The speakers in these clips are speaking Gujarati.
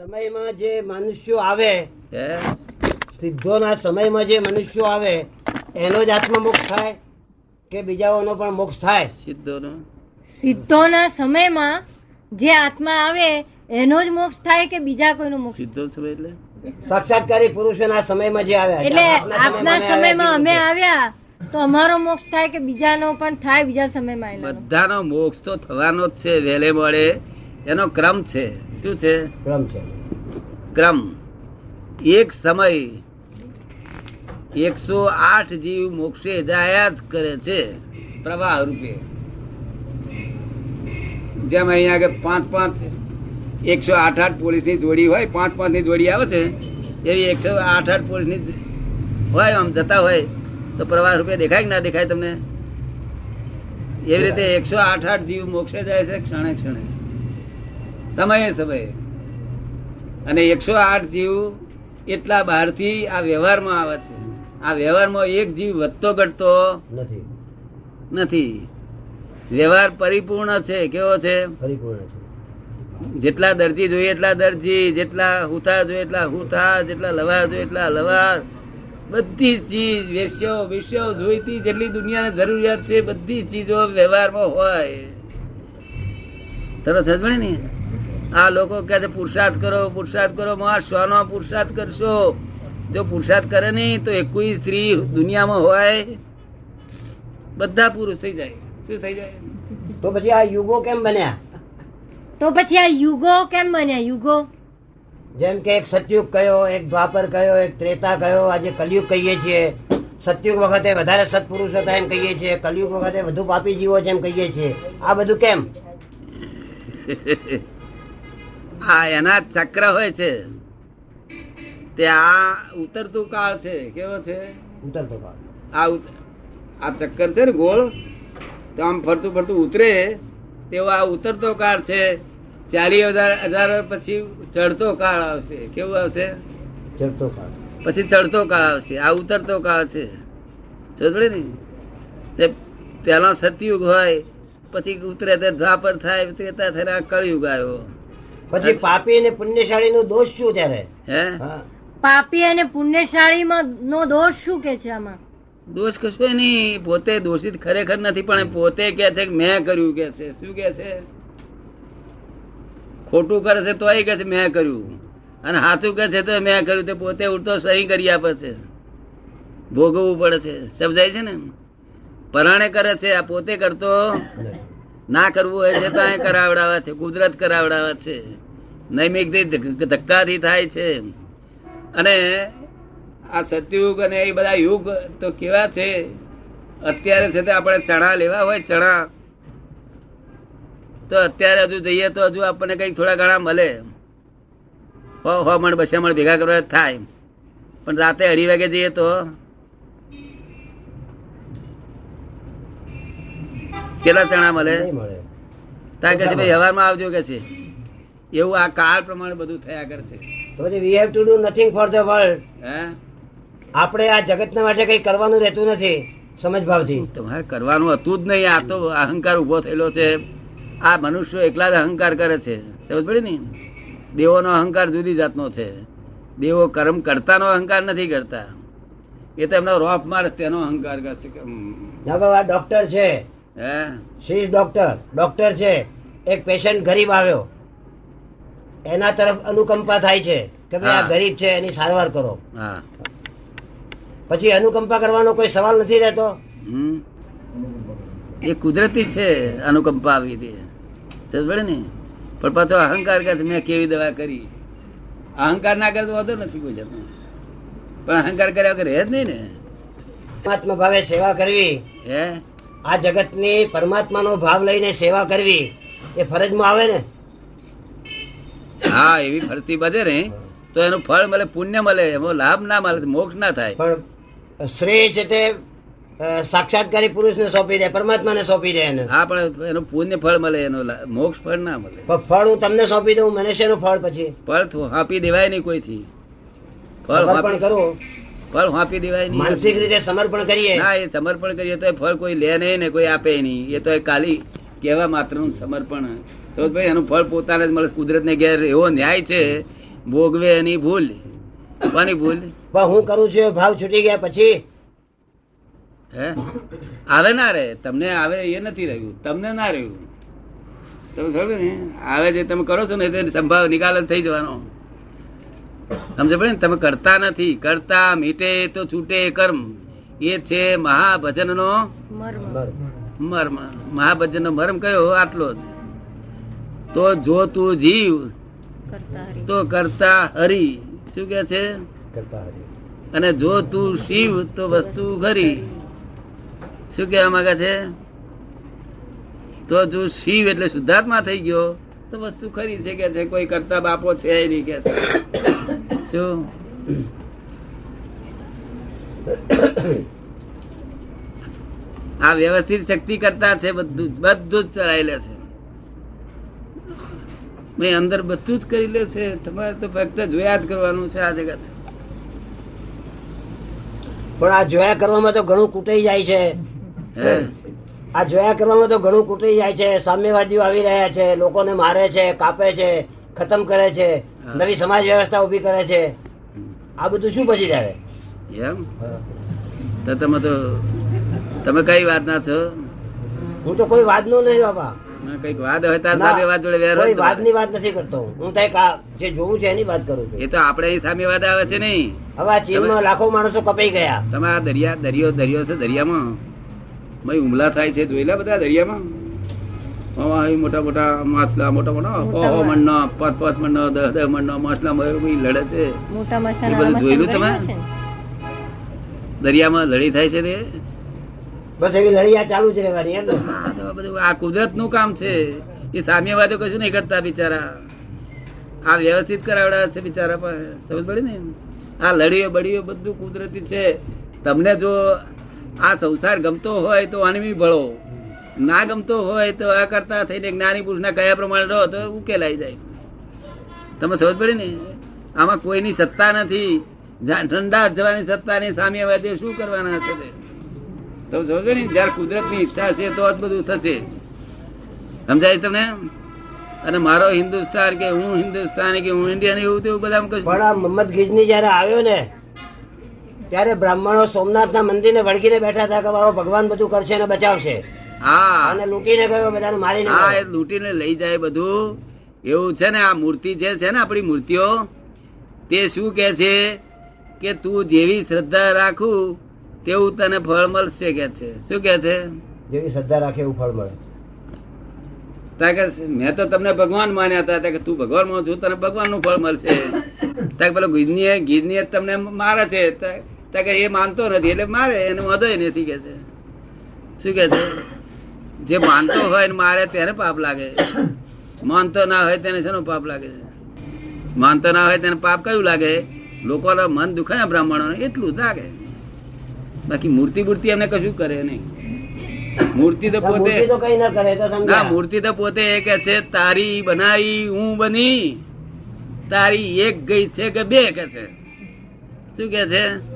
સમયમાં જે મનુષ્યો આવે સિદ્ધોના સમયમાં જે મનુષ્યો આવે એનો જ આત્મા મોક્ષ થાય કે બીજાઓનો પણ મોક્ષ થાય? સિદ્ધોનો? સિદ્ધોના સમયમાં જે આત્મા આવે એનો જ મોક્ષ થાય કે બીજા કોઈનો મોક્ષ સિદ્ધો સમય એટલે? સાક્ષાત્કારી પુરુષોના સમયમાં જે આવ્યા એટલે આપના સમયમાં અમે આવ્યા આવ્યા તો અમારો મોક્ષ થાય કે બીજાનો પણ થાય બીજા સમયમાં બધાનો મોક્ષ તો થવાનો જ છે વહેલે મળે. એનો ક્રમ છે. શું છે? ક્રમ છે. ક્રમ. એક સમય એકસો આઠ જીવ મોક્ષે જાયા કરે છે પ્રવાહ રૂપે. જેમ અહીંયા આગળ પાંચ પાંચ એકસો આઠ આઠ પોલીસની જોડી હોય પાંચ પાંચની જોડી આવે છે એવી એકસો આઠ આઠ પોલીસની હોય આમ જતા હોય તો પ્રવાહ રૂપે દેખાય કે ના દેખાય તમને? એવી રીતે એકસો આઠ આઠ જીવ મોક્ષે જાય છે ક્ષણે ક્ષણે. સમયે સમયે. અને એકસો આઠ જીવ એટલા બહારથી આ વ્યવહારમાં આવે છે. આ વ્યવહારમાં એક જીવ વધતો ઘટતો નથી. નથી. વ્યવહાર પરિપૂર્ણ છે કેવો છે? પરિપૂર્ણ છે. જેટલા દરજી જોઈએ એટલા દરજી જેટલા હુથાર જોઈએ એટલા હુથાર જેટલા લવાર જોઈએ એટલા લવાર. બધી ચીજ વેશ્યો વિશ્યો જોઈતી જેટલી દુનિયાને જરૂરિયાત છે બધી ચીજો વ્યવહારમાં હોય. તરસ સમજે ને? આ લોકો કહે છે પુરુષાર્થ કરો પુરુષાર્થ કરો માં શ્વાનો પુરુષાર્થ કરશો. જો પુરુષાર્થ કરે નહીં તો એકવીસ સ્ત્રી દુનિયામાં હોય. બધા પુરુષ થઈ જાય. શું થઈ જાય? તો પછી આ યુગો કેમ બન્યા? તો પછી આ યુગો કેમ બન્યા યુગો? જેમ કે એક સતયુગ કયો એક દ્વાપર કયો એક ત્રેતા કયો આજે કલયુગ કહીએ છીએ. સતયુગ વખતે વધારે સત્પુરુષો હતા એમ કહીએ છીએ. કલયુગ વખતે વધુ પાપી જીવો છે એમ કહીએ છીએ. આ બધું કેમ? આ એના ચક્ર હોય છે. તે આ ઉતરતું કાળ છે કેવો છે? ઉતરતો કાળ. આ આ ચક્કર છે ને ગોળ? તો આમ ફરતું ફરતું ઉતરે. તેવો આ ઉતરતો કાળ છે. ચાલી હજાર હજાર પછી ચડતો કાળ આવશે. કેવું આવશે? ચડતો કાળ. પછી ચડતો કાળ આવશે. આ ઉતરતો કાળ છે. જોડે ને? તે પેલો સતયુગ હોય પછી ઉતરે તે દ્વાપર થાય ત્રેતા થઈને આ કળયુગ આવ્યો. પછી પાપી અને પુણ્યશાળી નો દોષ શું ત્યારે? હે? પાપી અને પુણ્યશાળીમાં નો દોષ શું કે છે આમાં? દોષ કશું નહીં. પોતે દોષિત ખરેખર નથી પણ પોતે કે છે કે મેં કર્યું કે છે. શું કે છે? ખોટું કરે છે તોય કે છે મેં કર્યું. અને સાચું કે છે તો મેં કર્યું. તે પોતે ઉડતો સહી કરી આપે છે. ભોગવવું પડે છે. સમજાય છે ને? પરાણે કરે છે આ પોતે કરતો ના કરવું હોય છે તો અહીં કરાવડાવે છે, કુદરત કરાવડાવે છે. નૈમિક ધક્કાથી થાય છે. અને આ સતયુગ અને એ બધા યુગ તો કેવા છે? અત્યારે છે તે આપણે ચણા લેવા હોય, ચણા. તો અત્યારે હજુ જઈએ તો હજુ આપણને કંઈક થોડા ઘણા મળે. હો હો મણ બસે મણ ભેગા કરવા થાય. પણ રાતે અઢી વાગે જઈએ તો કેટલા ચણા મળે? નહીં મળે. ત્યાં કે છે ભાઈ હવારમાં આવજો કે છે? એવું આ કાળ પ્રમાણે બધું થયા કરે છે. તો પછી we have to do nothing for the world હે? આપણે આ જગતના માટે કઈ કરવાનું રહેતું નથી સમજ ભાવથી. તમારે કરવાનું હતું જ નહીં આ તો અહંકાર ઊભો થયેલો છે. આ મનુષ્યો એકલા જ અહંકાર કરે છે. સમજ પડી ને? દેવોનો અહંકાર જુદી જાતનો છે. દેવો કર્મ કરતાનો અહંકાર નથી કરતા. એ તો એમનો રોફ મારે તેનો અહંકાર કરે છે. ના બાબા ડોક્ટર છે. શી ડોક્ટર ડોક્ટર છે. એક પેશન્ટ ગરીબ આવ્યો. એના તરફ અનુકંપા થાય છે કે ભાઈ આ ગરીબ છે એની સારવાર કરો. પછી અનુકંપા કરવાનો કોઈ સવાલ નથી રહેતો? એ કુદરતી છે અનુકંપા આવી હતી સમજે ને? પણ પાછો અહંકાર કરે મેં કેવી દવા કરી? અહંકાર ના કરે તો વાંધો નથી કોઈ જતો પણ અહંકાર કર્યા વગર રહે જ નહીં ને. પરમાત્મા ભાવે સેવા કરવી. હે? આ જગતની પરમાત્માનો ભાવ લઈને સેવા કરવી એ ફરજમાં આવે ને? હા એવી ફરતી બધે ને. તો એનું ફળ મળે પુણ્ય મળે એમાં લાભ ના મળે મોક્ષ ના થાય. પણ શ્રેય છે તે સાક્ષાત્કારી પુરુષને સોંપી દે પરમાત્માને સોંપી દે એને. હા પણ એનું પુણ્ય ફળ મળે એનો મોક્ષ ફળ ના મળે. પણ ફળ હું તમને સોંપી દઉં મને શેનું ફળ પછી? ફળ આપી દેવાય નહીં કોઈથી. ફળ પણ કરું. ફળ આપી દેવાય માનસિક રીતે સમર્પણ કરીએ. ના એ સમર્પણ કરીએ તો ફળ કોઈ લે નહીં ને કોઈ આપે નહીં. એ તો કાલી કેવા કહેવા માત્ર સમર્પણ. ભાઈ એનું ફળ પોતાને જ મળે. કુદરત ને ઘેર એવો ન્યાય છે ભોગવે એની ભૂલ. કોની ભૂલ? હું કરું છું ભાવ છૂટી ગયા પછી. હે? આવે ના રે. તમને આવે એ નથી રહ્યું. તમને ના રહ્યું. તમે સમજો ને? આવે છે તમે કરો છો ને તે સંભાવ નિકાલ થઈ જવાનો. સમજ પડે ને? તમે કરતા નથી. કરતા મીટે તો છૂટે કર્મ. એ છે મહાભજનનો મર્મ. મહાભજન નો મર્મ કયો? આટલો જ. તો જો તું જીવ તો કરતા હરી. શું કે છે? અને જો તું શિવ તો વસ્તુ ખરી શું કેવા માંગે છે? તો જો શિવ એટલે શુદ્ધાત્મા થઈ ગયો તો વસ્તુ ખરી છે કે છે કોઈ કરતા બાપો છે નહીં કે છે. જો. આ વ્યવસ્થિત શક્તિ કરતા છે બધું જ- બધું જ ચડાઈ છે. મેં અંદર બધું જ કરી લે છે. તમારે તો ફક્ત જોયા જ કરવાનું છે આ જગત. પણ આ જોયા કરવામાં તો ઘણું કૂટાઈ જાય છે. હે? આ જોયા કરવામાં તો ઘણું કૂટી જાય છે સામ્યવાદીઓ આવી રહ્યા છે લોકોને મારે છે કાપે છે ખતમ કરે છે નવી સમાજ વ્યવસ્થા ઊભી કરે છે. આ બધું શું પછી ત્યારે? એમ? તો તમે તો તમે કઈ વાત ના છો? હું તો કોઈ વાતનો નથી બાપા. મને કંઈક વાદ હોય તાર ના, સામે વાત જોડે વેર કોઈ ને વાતની વાત. નથી કરતો હું. આ જે જોવું છે એની વાત કરું છું. એ તો આપણે અહીં સામે વાદ આવે છે નહીં. હવે આ ચીનમાં લાખો માણસો કપાઈ ગયા. તમે આ દરિયા દરિયો દરિયો છે દરિયામાં? ભાઈ હુમલા થાય છે જોયેલા બધા દરિયામાં. મોટા મોટા માછલા મોટા મોટા ઓહો મણનો પાંચ પાંચ મણનો દસ દસ મણનો માછલા લડે છે. એ બધું જોયેલું તમે? દરિયામાં લડી થાય છે બસ એવી લડિયા ચાલુ બધું આ કુદરતનું કામ છે. એ સામ્યવાદો કશું નહીં કરતા બિચારા. આ વ્યવસ્થિત કરાવડા છે બિચારા પાસે. સમજ પડી ને? આ લડીઓ બડીઓ બધું કુદરતી છે. તમને જો આ સંસાર ગમતો હોય તો અનમી ભળો. ના ગમતો હોય તો આ કરતા થઈને જ્ઞાની પુરુષના કયા પ્રમાણે રહો તો ઉકેલાઈ જાય. તમે સમજ પડી ને? આમાં કોઈની સત્તા નથી. ઠંડા જવાની સત્તાની સામ્યવાદીઓ શું કરવાના છે તે? તમે સમજો ને? જયારે કુદરતની ઈચ્છા છે તો જ બધું થશે. સમજાય તમને? અને મારો હિન્દુસ્તાન કે હું હિન્દુસ્તાન કે હું ઇન્ડિયન એવું તેવું બધા મત પણ આ જયારે આવ્યો ને ત્યારે બ્રાહ્મણો સોમનાથના મંદિરને વળગીને બેઠા હતા કે મારો ભગવાન બધું કરશે અને બચાવશે. હા. અને લૂંટીને ગયો બધાને મારીને હા એ લૂંટીને લઈ જાય બધું. એવું છે ને આ મૂર્તિ જે છે ને આપણી મૂર્તિઓ તે શું કે છે કે તું જેવી શ્રદ્ધા રાખું તેવું તને ફળ મળશે કે છે. શું કે છે? જેવી શ્રદ્ધા રાખે એવું ફળ મળે. મેં તો તમને ભગવાન માન્યા હતા. કે તું ભગવાનમાં છું તને ભગવાનનું ફળ મળશે. પેલો ગીજનીએ ગીજનીએ તમને મારે છે. એ માનતો નથી એટલે મારે એને વાંધો નથી કે છે. શું કે છે? જે માનતો હોય ને મારે તેને પાપ લાગે માનતો ના હોય તેને શેનો પાપ લાગે માનતો ના હોય તેને પાપ કયું લાગે? લોકોના મન દુખે ને બ્રાહ્મણો એટલું લાગે. બાકી મૂર્તિ મૂર્તિ એમને કશું કરે નહીં. મૂર્તિ તો પોતે ના મૂર્તિ તો પોતે એ કે છે તારી બનાવી હું બની. તારી એક ગઈ છે કે બે કે છે. શું કે છે?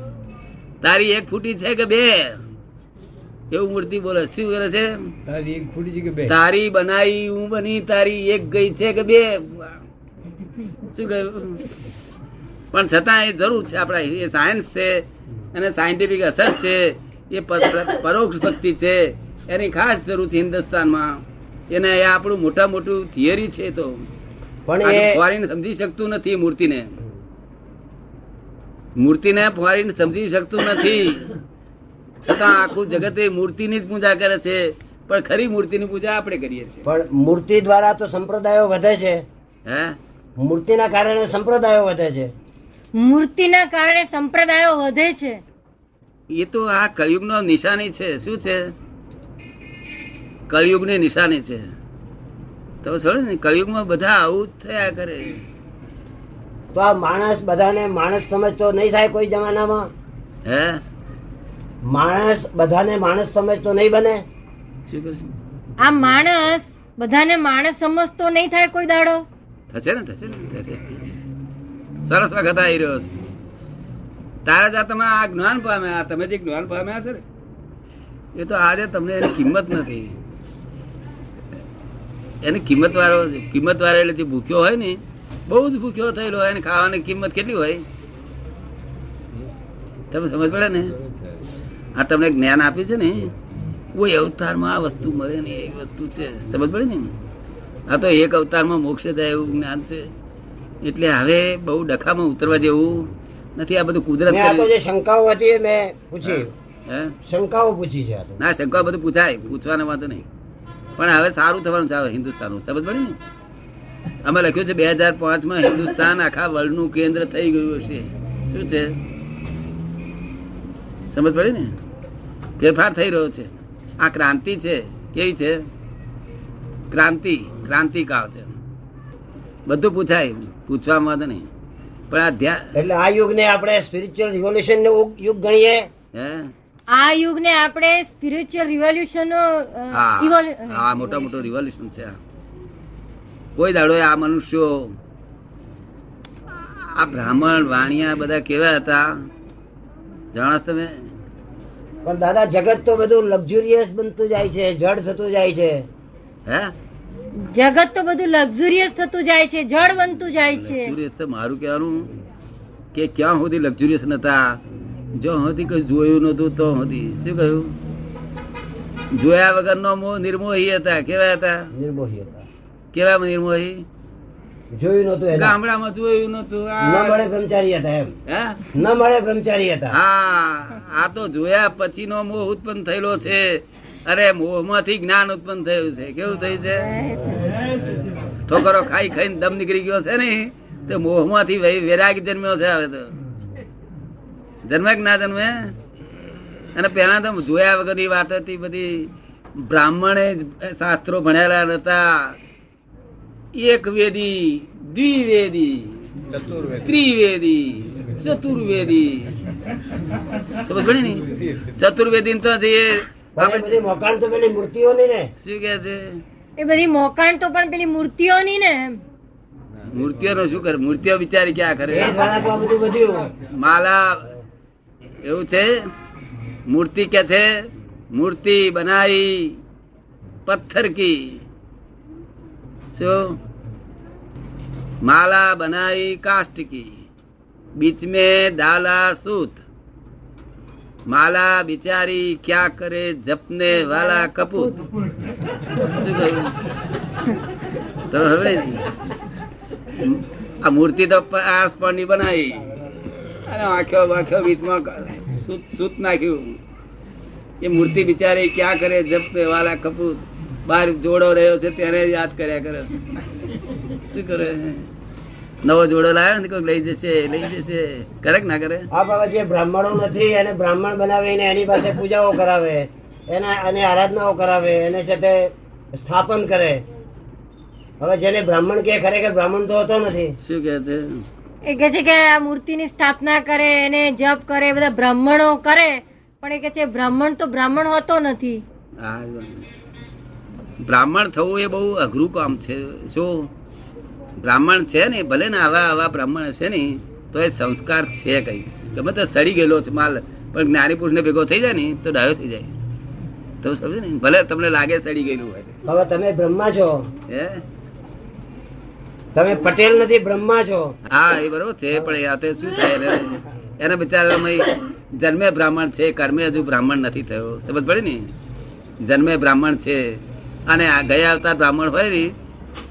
તારી એક ફૂટી છે કે બે? એવું મૂર્તિ બોલે? શું કરે છે? તારી એક ફૂટી છે કે બે? તારી બનાવી હું બની તારી એક ગઈ છે કે બે? શું કહ્યું? પણ છતાં એ જરૂર છે આપણા એ સાયન્સ છે અને સાયન્ટિફિક અસર છે એ પરોક્ષ ભક્તિ છે એની ખાસ જરૂર છે હિન્દુસ્તાનમાં. એને એ આપણું મોટા મોટું થિયરી છે તો. પણ એ ફોરેન સમજી શકતું નથી મૂર્તિને. મૂર્તિને ફોરેન સમજી શકતું નથી. છતાં આખું જગત એ મૂર્તિની જ પૂજા કરે છે પણ ખરી મૂર્તિની પૂજા આપણે કરીએ છીએ. પણ મૂર્તિ દ્વારા તો સંપ્રદાયો વધે છે. હે? મૂર્તિના કારણે સંપ્રદાયો વધે છે. મૂર્તિના કારણે સંપ્રદાયો વધે છે. એ તો આ કળિયુગનો નિશાની છે. શું છે? કળિયુગની નિશાની છે. તો સર ને કળિયુગમાં બધા આવું જ થયા કરે. તો આ માણસ બધાને માણસ સમજતો નહીં થાય કોઈ જમાનામાં? હે? માણસ બધાને માણસ સમજતો નહીં બને? આ માણસ બધાને માણસ સમજતો નહીં થાય કોઈ દાડો? થશે ને થશે ને થશે. સરસ વખત આવી રહ્યો છે. તારા જાતમાં આ તમે આ જ્ઞાન પામ્યા તમે જે જ્ઞાન પામ્યા છે ને એ તો આજે તમને એની કિંમત નથી. એની કિંમત વાળો કિંમત વાળો એટલે જે ભૂખ્યો હોય ને બહુ જ ભૂખ્યો થયેલો હોય ખાવાની કિંમત કેટલી હોય? તમે સમજ પડે ને? આ તમને જ્ઞાન આપ્યું છે ને? કોઈ અવતારમાં આ વસ્તુ મળે ને એ વસ્તુ છે. સમજ પડે ને? આ તો એક અવતારમાં મોક્ષ થાય એવું જ્ઞાન છે. એટલે હવે બહુ ડખામાં ઉતરવા જેવું નથી. આ બધું કુદરત જે શંકાઓ હતી મેં પૂછી. હે? શંકાઓ પૂછી છે ના શંકા બધું પૂછાય. પૂછવાનો વાંધો નહીં. પણ હવે સારું થવાનું છે હવે હિન્દુસ્તાનનું સમજ પડે ને? અમે લખ્યું છે બે હજાર પાંચમાં હિન્દુસ્તાન આખા વર્લ્ડનું કેન્દ્ર થઈ ગયું હશે. શું છે? સમજ પડી ને? ફેરફાર થઈ રહ્યો છે. આ ક્રાંતિ છે. કેવી છે? ક્રાંતિ ક્રાંતિકાળ છે. બધું પૂછાય. પૂછવામાં તો નહીં. પણ આ ધ્યાન એટલે આ યુગને આપણે સ્પિરિચ્યુઅલ રિવોલ્યુશન નો યુગ ગણીએ? હે? આ યુગ ને આપણે સ્પિરિચ્યુઅલ રિવોલ્યુશન નો હા. મોટા મોટો રિવોલ્યુશન છે આ. કોઈ દાડો આ મનુષ્યો આ બ્રાહ્મણ વાણિયા બધા કેવા હતા? જાણો તમે? પણ દાદા જગત તો બધું લક્ઝુરિયસ બનતું જાય છે જડ થતું જાય છે. હે? જગત તો બધું લક્ઝુરિયસ થતું જાય છે જડ બનતું જાય છે. લક્ઝુરિયસ તો મારું કહેવાનું કે ક્યાં સુધી લક્ઝુરિયસ નતા? જો સુધી કઈ જોયું નતું તો સુધી. શું કહ્યું? જોયા વગરનો મોહ નિર્મોહી હતા કેવા હતા? નિર્મોહી હતા. કેવા નિર્મોહી જોયું નતું ગામડામાં જોયું નતું ન મળે બ્રહ્મચારી હતા એમ. હે? ન મળે બ્રહ્મચારી હતા. હા આ તો જોયા પછીનો મોહ ઉત્પન્ન થયેલો છે. અરે મોહમાંથી જ્ઞાન ઉત્પન્ન થયું છે. કેવું થયું છે? ઠોકરો ખાઈ ખાઈને દમ નીકળી ગયો છે ને? તે મોહમાંથી વૈરાગ જન્મ્યો છે હવે તો. જન્મે કે ના જન્મે અને પેલા તો જોયા વગરની વાત હતી બધી. બ્રાહ્મણે શાસ્ત્રો ભણેલા નતા. એક વેદી દ્વિવેદી ત્રિવેદી ચતુર્વેદી. સમજ પડી ને? ચતુર્વેદી તો જે મોકાણ તો પેલી મૂર્તિઓની ને શું કે છે? એ બધી મોકાણ તો પણ પેલી મૂર્તિઓની ને મૂર્તિઓ નો શું કરે? મૂર્તિઓ બિચારી ક્યાં કરે? માલા એવું છે? મૂર્તિ કે છે? મૂર્તિ બનાવી પથ્થર કી. શું? माला बनाई काष्ट की बीच में डाला सूत माला बिचारी क्या करे जपने वाला कपूत શું કહ્યું તો હવે આ મૂર્તિ તો આસપાસની બનાવી અને આંખો વાંખો બીચમાં સૂત સૂત નાખ્યું એ મૂર્તિ બિચારી ક્યાં કરે જપને વાલા કપૂત બાર જોડો રહ્યો છે તેને યાદ કર્યા કરે છે. શું કરે? નવો જોડો લાવ્યો ને કોઈ લઈ જશે લઈ જશે. કરે કે ના કરે? હા બાબા જે બ્રાહ્મણો નથી એને બ્રાહ્મણ બનાવીને એની પાસે પૂજાઓ કરાવે એના અને આરાધનાઓ કરાવે એને છે તે સ્થાપન કરે. હવે જેને બ્રાહ્મણ કે ખરેખર બ્રાહ્મણ તો હોતો નથી. શું કે છે? એ કે છે કે આ મૂર્તિની સ્થાપના કરે એને જપ કરે બધા બ્રાહ્મણો કરે પણ એ કે છે બ્રાહ્મણ તો બ્રાહ્મણ હોતો નથી. બ્રાહ્મણ થવું એ બહુ અઘરું કામ છે. શું? બ્રાહ્મણ છે ને ભલે ને આવા આવા બ્રાહ્મણ હશે ને તો એ સંસ્કાર છે કઈ. ગમે તો સડી ગયેલો છે માલ પણ જ્ઞાની પુરુષ ને ભેગો થઈ જાય ને તો ડાયો થઈ જાય. તો સમજે ને? ભલે તમને લાગે સડી ગયેલું હોય. હવે તમે બ્રહ્મા છો. હે? તમે પટેલ નથી બ્રહ્મા છો. હા એ બરોબર છે પણ આ તો શું થાય એને બિચારા જન્મે બ્રાહ્મણ છે કર્મે હજુ બ્રાહ્મણ નથી થયો. સમજ પડે ને? જન્મે બ્રાહ્મણ છે. અને આ ગયા અવતાર બ્રાહ્મણ હોય ને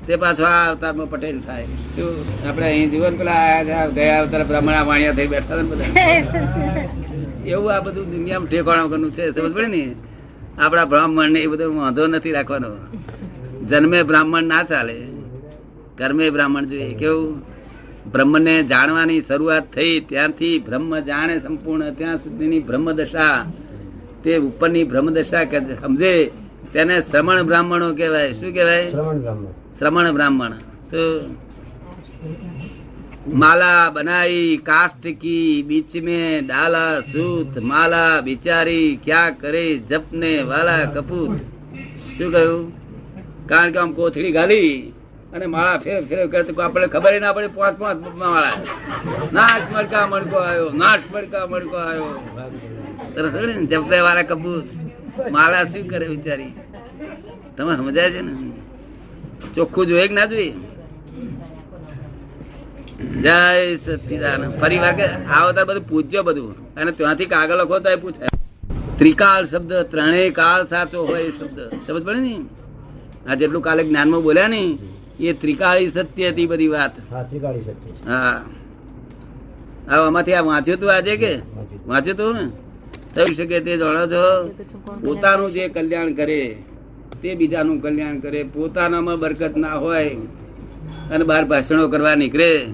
તે પાછો આ અવતારમાં પટેલ થાય. શું? આપણે અહીં જીવન પેલા ગયા અવતાર બ્રાહ્મણ વાણિયા થઈ બેઠા બધા. એવું આ બધું દુનિયામાં ઠેકાણા વગરનું છે, સમજ પડે ને? આપણા બ્રાહ્મણ ને એ બધો વાંધો નથી રાખવાનો. જન્મે બ્રાહ્મણ ના ચાલે, કર્મે બ્રાહ્મણ જોઈએ. કેવું? બ્રહ્મને જાણવાની શરૂઆત થઈ ત્યાંથી બ્રહ્મ જાણે સંપૂર્ણ, ત્યાં સુધીની બ્રહ્મ દશા તે ઉપરની બ્રહ્મ દશા સમજે, તેને શ્રમણ બ્રાહ્મણો કહેવાય. શું કહેવાય? શ્રમણ બ્રાહ્મણ. શ્રમણ બ્રાહ્મણ શું माला बनाई काष्ट की बीच में डाला सूत माला बिचारी क्या करे जपने वाला कपूत શું કહ્યું કારણ કે આમ કોથળી ગાલી અને માળા ફેર ફેર કરતો આપણે ખબર ના પડે પાંચ પાંચ માળા નાશ મડકા મડકો આવ્યો નાશ મડકા મડકો આવ્યો તરત ખબર ને જપને વાળા કપૂત માળા શું કરે બિચારી તમે સમજાય છે ને ચોખ્ખું જોઈએ કે ના જોઈએ જય સચિદાન ફરી વાર કે આવો તાર બધું પૂજ્ય બધું. અને ત્યાંથી કાગળ લખો તો પૂછાય ત્રિકાળ શબ્દ ત્રણેય કાળ સાચો હોય શબ્દ. સમજ પડે ને? આ જેટલું કાલે જ્ઞાનમાં બોલ્યા ને એ ત્રિકાળી સત્ય હતી બધી વાત. હા હવે આમાંથી આ વાંચ્યું તું આજે કે? વાંચ્યું. તું ને? થઈ શકે તે જાણો છો. પોતાનું જે કલ્યાણ કરે તે બીજાનું કલ્યાણ કરે. પોતાનામાં બરકત ના હોય અને બહાર ભાષણો કરવા નીકળે.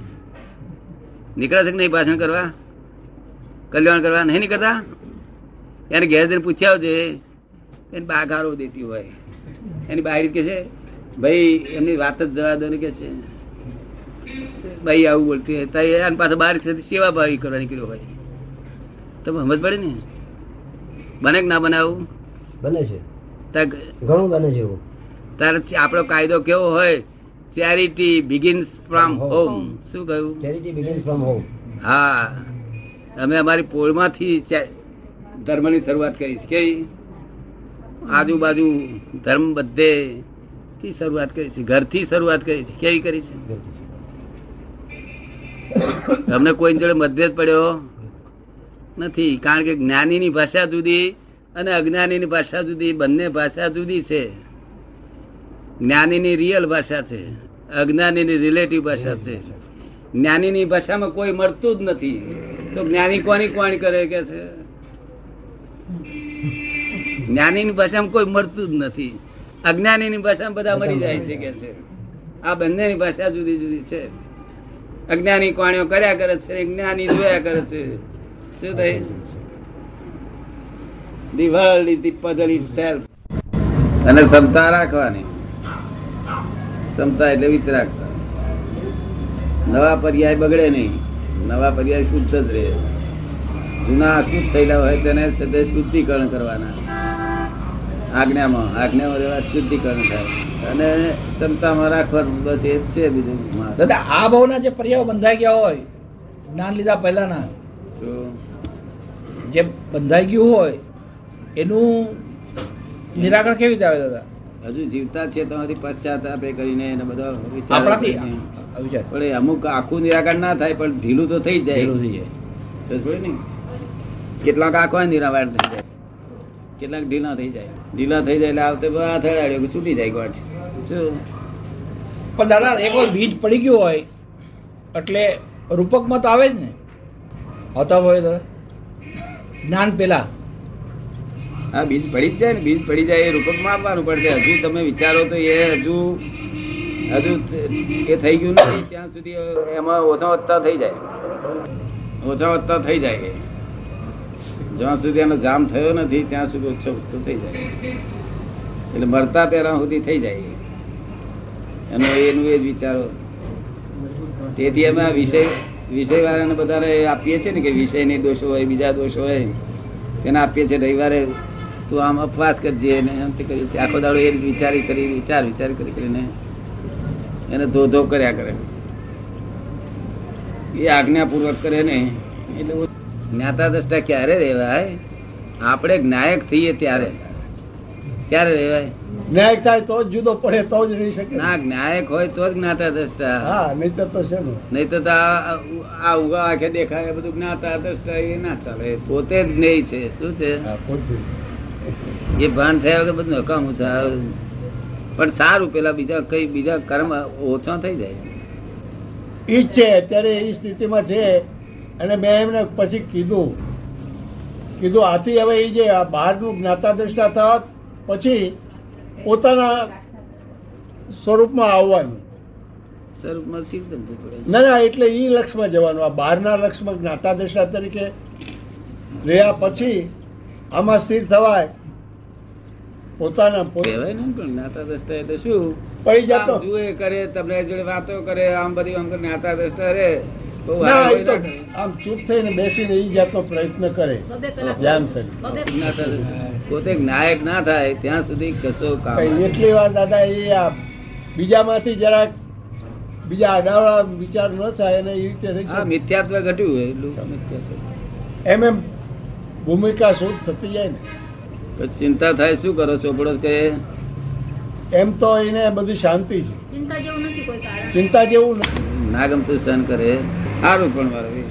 નીકળે છે કે નહીં ભાષણ કરવા? કલ્યાણ કરવા નહીં નીકળતા? એને ઘેર પૂછ્યા આવજે. એને બાગારો દેતી હોય. એની બહાર કે છે, ભાઈ, એમની વાત જ જવા દો ને, કે છે. ભાઈ આવું બોલતી હોય. તો એને પાછો બહાર છે સેવા ભાવી કરવા નીકળ્યો હોય. તો સમજ પડે ને? બને કે ના બને આવું? બને છે. ઘણું બને છે એવું આપણો કાયદો કેવો હોય? ચેરિટી બિગિન્સ ફ્રોમ હોમ શું કહ્યું? ચેરિટી બિગિન્સ ફ્રોમ હોમ હા. અમે અમારી પોળમાંથી ધર્મની શરૂઆત કરી છે કેવી આજુબાજુ ધર્મ બધે થી શરૂઆત કરી છે ઘરથી શરૂઆત કરી છે કેવી કરી છે અમને કોઈ જોડે મતભેદ પડ્યો? નથી. કારણ કે જ્ઞાનીની ભાષા જુદી અને અજ્ઞાનીની ભાષા જુદી બંને ભાષા જુદી છે. જ્ઞાનીની રિયલ ભાષા છે અજ્ઞાનીની રિલેટિવ ભાષા છે. જ્ઞાનીની ભાષામાં કોઈ મળતું જ નથી. તો જ્ઞાની કોની કોણી કરે કે છે? જ્ઞાનીની ભાષામાં કોઈ મળતું જ નથી. અજ્ઞાનીની ભાષામાં બધા મરી જાય છે કે છે. આ બંનેની ભાષા જુદી જુદી છે. અજ્ઞાની કોણીઓ કર્યા કરે છે જ્ઞાની જોયા કરે છે. શું થાય? The world is the puzzle itself. અને ક્ષમતા રાખવાની. ક્ષમતા એટલે વિતરાગ નવા પર્યાય બગડે નહીં. નવા પર્યાય શુદ્ધ જ રહે. જૂના અશુદ્ધ થયેલા હોય તેને સદે શુદ્ધિકરણ કરવાના. આજ્ઞામાં આજ્ઞામાં રહેવા શુદ્ધિકરણ થાય. અને ક્ષમતામાં રાખવાનું બસ એ જ છે બીજું દાદા આ ભાવના જે પર્યાયો બંધાઈ ગયા હોય જ્ઞાન લીધા પહેલાના તો જે બંધાઈ ગયું હોય એનું નિરાકરણ કેવી રીતે આવે દાદા? હજુ જીવતા છે તો પશ્ચાતાપ એ કરીને એને બધા પણ અમુક આખું નિરાકરણ ના થાય પણ ઢીલું તો થઈ જાય. ઢીલું થઈ જાય. ને? કેટલાક આખો નિરાકરણ થઈ જાય. કેટલાક ઢીલા થઈ જાય. ઢીલા થઈ જાય એટલે આવતે બધા અથડાડ્યો છૂટી જાય ગોળ શું? પણ દાદા એક વાર બીજ પડી ગયું હોય એટલે રૂપકમાં તો આવે જ ને. આવતા હોય દાદા જ્ઞાન પેલા. હા, બીજ પડી જ જાય ને, બીજ પડી જાય એ રૂપકમાં આપવાનું પડશે હજુ તમે વિચારો તો એ હજુ હજુ એ થઈ ગયું નથી, ત્યાં સુધી એમાં ઓછા વધતા થઈ જાય. ઓછા વધતા થઈ જાય જ્યાં સુધી એનો જામ થયો નથી, ત્યાં સુધી ઓછો વધતો થઈ જાય. એટલે મરતા પહેલા સુધી થઈ જાય એનો એનું એ જ વિચારો. તેથી અમે આ વિષય વિષય વાળાને બધાને આપીએ છીએ ને કે વિષયની દોષો હોય, બીજા દોષો હોય, તેને આપીએ છીએ. રવિવારે તું આમ અપવાસ કરજે ને એમ તે કરી આખો દાડો એ વિચારી કરી વિચાર વિચાર કરી કરીને એને ધોધો કર્યા કરે. એ આજ્ઞાપૂર્વક કરે ને એટલે જ્ઞાતા દ્રષ્ટા ક્યારે રહેવાય આપણે જ્ઞાયક થઈએ ત્યારે. ક્યારે રહેવાય જ્ઞાયક થાય તો જ જુદો પડે તો જ રહી શકે. ના જ્ઞાયક હોય તો જ જ્ઞાતા દ્રષ્ટા હા નહીં તો છે ને નહીં તો આ ઉગા આંખે દેખાય બધું જ્ઞાતા દ્રષ્ટા એ ના ચાલે. પોતે જ જ્ઞેય છે. શું છે? હા, પોતે. એ ભાન થયા વગર બધું નકામું છે પણ સારું પેલા બીજા કઈ બીજા કર્મ ઓછા થઈ જાય. ઈ જ છે અત્યારે એ સ્થિતિમાં છે. અને મેં એમને પછી કીધું. કીધું આથી હવે એ જે આ બહારનું જ્ઞાતા દ્રષ્ટા થવા પછી પોતાના સ્વરૂપમાં આવવાનું. સ્વરૂપમાં સિદ્ધ. ના ના એટલે એ લક્ષમાં જવાનું. આ બહારના લક્ષમાં જ્ઞાતા દ્રષ્ટા તરીકે રહ્યા પછી આમાં સ્થિર થવાય. પોતાના કહેવાય ને પણ જ્ઞાતા દ્રષ્ટા એટલે શું? પડી જતો. જુએ કરે તમને જોડે વાતો કરે આમ બધી આમ કરે, દ્રષ્ટા રે. બહુ ના હારું એ તો ના કરે. આમ ચૂપ થઈને બેસીને એ જાતનો પ્રયત્ન કરે. ધ્યાન કરી. પોતે નાયક ના થાય ત્યાં સુધી કશો કામ એટલી વાર દાદા એ આ બીજામાંથી જરાક બીજા આડાવાળા વિચાર ન થાય અને એ રીતે રહી હા શકે. મિથ્યાત્વ ઘટ્યું હોય એટલું મિથ્યાત્વ. એમ એમ ભૂમિકા શુદ્ધ થતી જાય ને. ચિંતા થાય શું કરો ચોપડો કે એમ તો એને બધી શાંતિ છે. ચિંતા જેવું નથી કોઈ ચિંતા જેવું નાગમ ના ગમતું સહન કરે સારું પણ મારે.